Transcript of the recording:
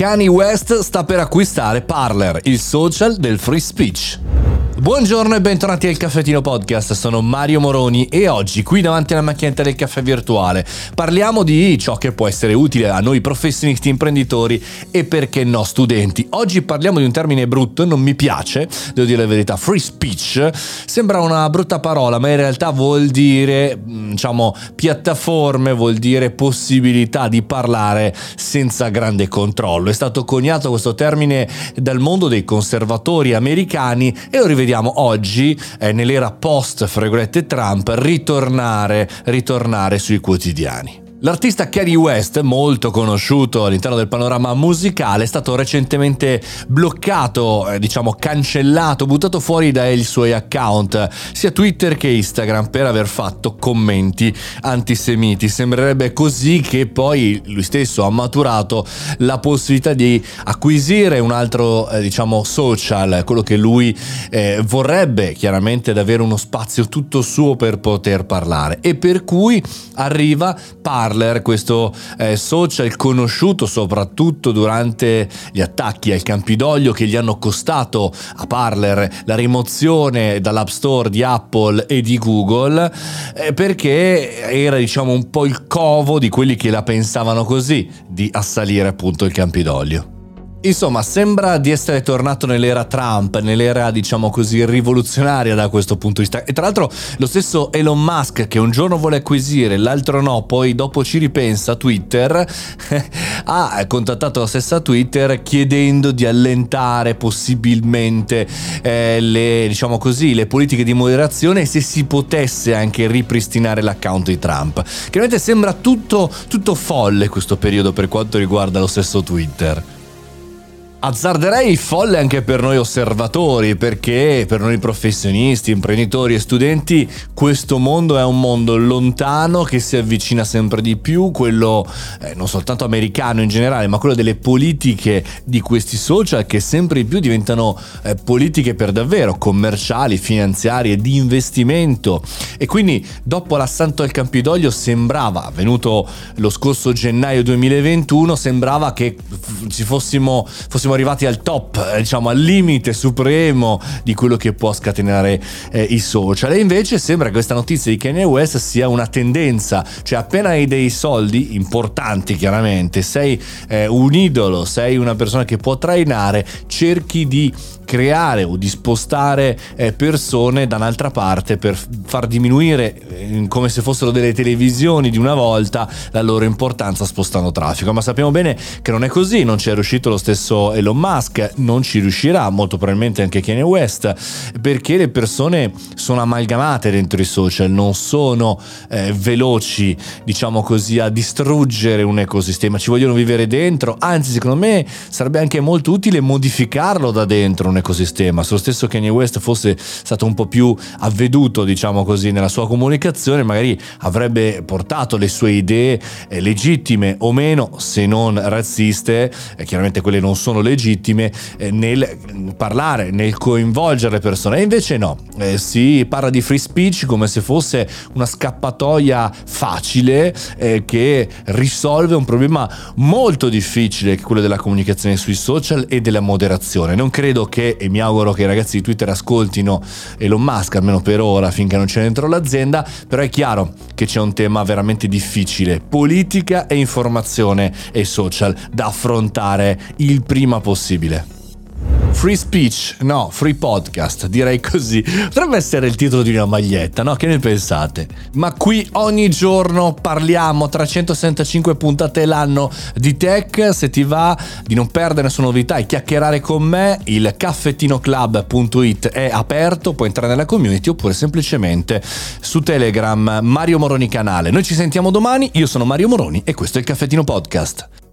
Kanye West sta per acquistare Parler, il social del free speech. Buongiorno e bentornati al Caffettino Podcast, sono Mario Moroni e oggi qui davanti alla macchinetta del caffè virtuale parliamo di ciò che può essere utile a noi professionisti, imprenditori e perché no studenti. Oggi parliamo di un termine brutto, non mi piace, devo dire la verità, free speech, sembra una brutta parola ma in realtà vuol dire mm, diciamo piattaforme, vuol dire possibilità di parlare senza grande controllo. È stato coniato questo termine dal mondo dei conservatori americani e lo rivediamo vediamo oggi, eh, nell'era post, fregolette Trump, ritornare, ritornare sui quotidiani. L'artista Kanye West, molto conosciuto all'interno del panorama musicale, è stato recentemente bloccato, eh, diciamo cancellato, buttato fuori dai suoi account, sia Twitter che Instagram, per aver fatto commenti antisemiti. Sembrerebbe così che poi lui stesso ha maturato la possibilità di acquisire un altro, eh, diciamo, social, quello che lui eh, vorrebbe chiaramente ad avere uno spazio tutto suo per poter parlare e per cui arriva, parla Parler, questo eh, social conosciuto soprattutto durante gli attacchi al Campidoglio che gli hanno costato a Parler la rimozione dall'App Store di Apple e di Google eh, perché era diciamo un po' il covo di quelli che la pensavano così di assalire appunto il Campidoglio. Insomma, sembra di essere tornato nell'era Trump, nell'era diciamo così rivoluzionaria da questo punto di vista. E tra l'altro lo stesso Elon Musk che un giorno vuole acquisire, l'altro no, poi dopo ci ripensa Twitter, ha contattato la stessa Twitter chiedendo di allentare possibilmente eh, le, diciamo così, le politiche di moderazione e se si potesse anche ripristinare l'account di Trump. Chiaramente sembra tutto, tutto folle questo periodo per quanto riguarda lo stesso Twitter. Azzarderei folle anche per noi osservatori, perché per noi professionisti, imprenditori e studenti questo mondo è un mondo lontano che si avvicina sempre di più, quello eh, non soltanto americano in generale, ma quello delle politiche di questi social che sempre di più diventano eh, politiche per davvero, commerciali, finanziarie, di investimento. E quindi dopo l'assalto al Campidoglio sembrava, venuto lo scorso gennaio 2021, sembrava che ci fossimo, fossimo siamo arrivati al top, eh, diciamo al limite supremo di quello che può scatenare eh, i social. E invece sembra che questa notizia di Kanye West sia una tendenza, cioè appena hai dei soldi importanti chiaramente, sei eh, un idolo, sei una persona che può trainare, cerchi di creare o di spostare eh, persone da un'altra parte per far diminuire eh, come se fossero delle televisioni di una volta la loro importanza spostando traffico ma sappiamo bene che non è così non ci è riuscito lo stesso Elon Musk non ci riuscirà molto probabilmente anche Kanye West perché le persone sono amalgamate dentro i social non sono eh, veloci diciamo così a distruggere un ecosistema ci vogliono vivere dentro anzi secondo me sarebbe anche molto utile modificarlo da dentro un ecosistema. Se lo stesso Kanye West fosse stato un po' più avveduto, diciamo così, nella sua comunicazione, magari avrebbe portato le sue idee eh, legittime o meno, se non razziste, eh, chiaramente quelle non sono legittime, eh, nel parlare, nel coinvolgere le persone. E invece no, eh, si parla di free speech come se fosse una scappatoia facile eh, che risolve un problema molto difficile, che è quello della comunicazione sui social e della moderazione. Non credo che e mi auguro che i ragazzi di Twitter ascoltino Elon Musk almeno per ora finché non c'è dentro l'azienda, però è chiaro che c'è un tema veramente difficile, politica e informazione e social da affrontare il possibile. Free speech, no, free podcast, direi così. Potrebbe essere il titolo di una maglietta, no? Che ne pensate? Ma qui ogni giorno parliamo 365 puntate l'anno di tech. Se ti va di non perdere nessuna novità e chiacchierare con me, il caffettinoclub.it è aperto, puoi entrare nella community oppure semplicemente su Telegram Mario Moroni canale. Noi ci sentiamo domani, io sono Mario Moroni e questo è il Caffettino Podcast.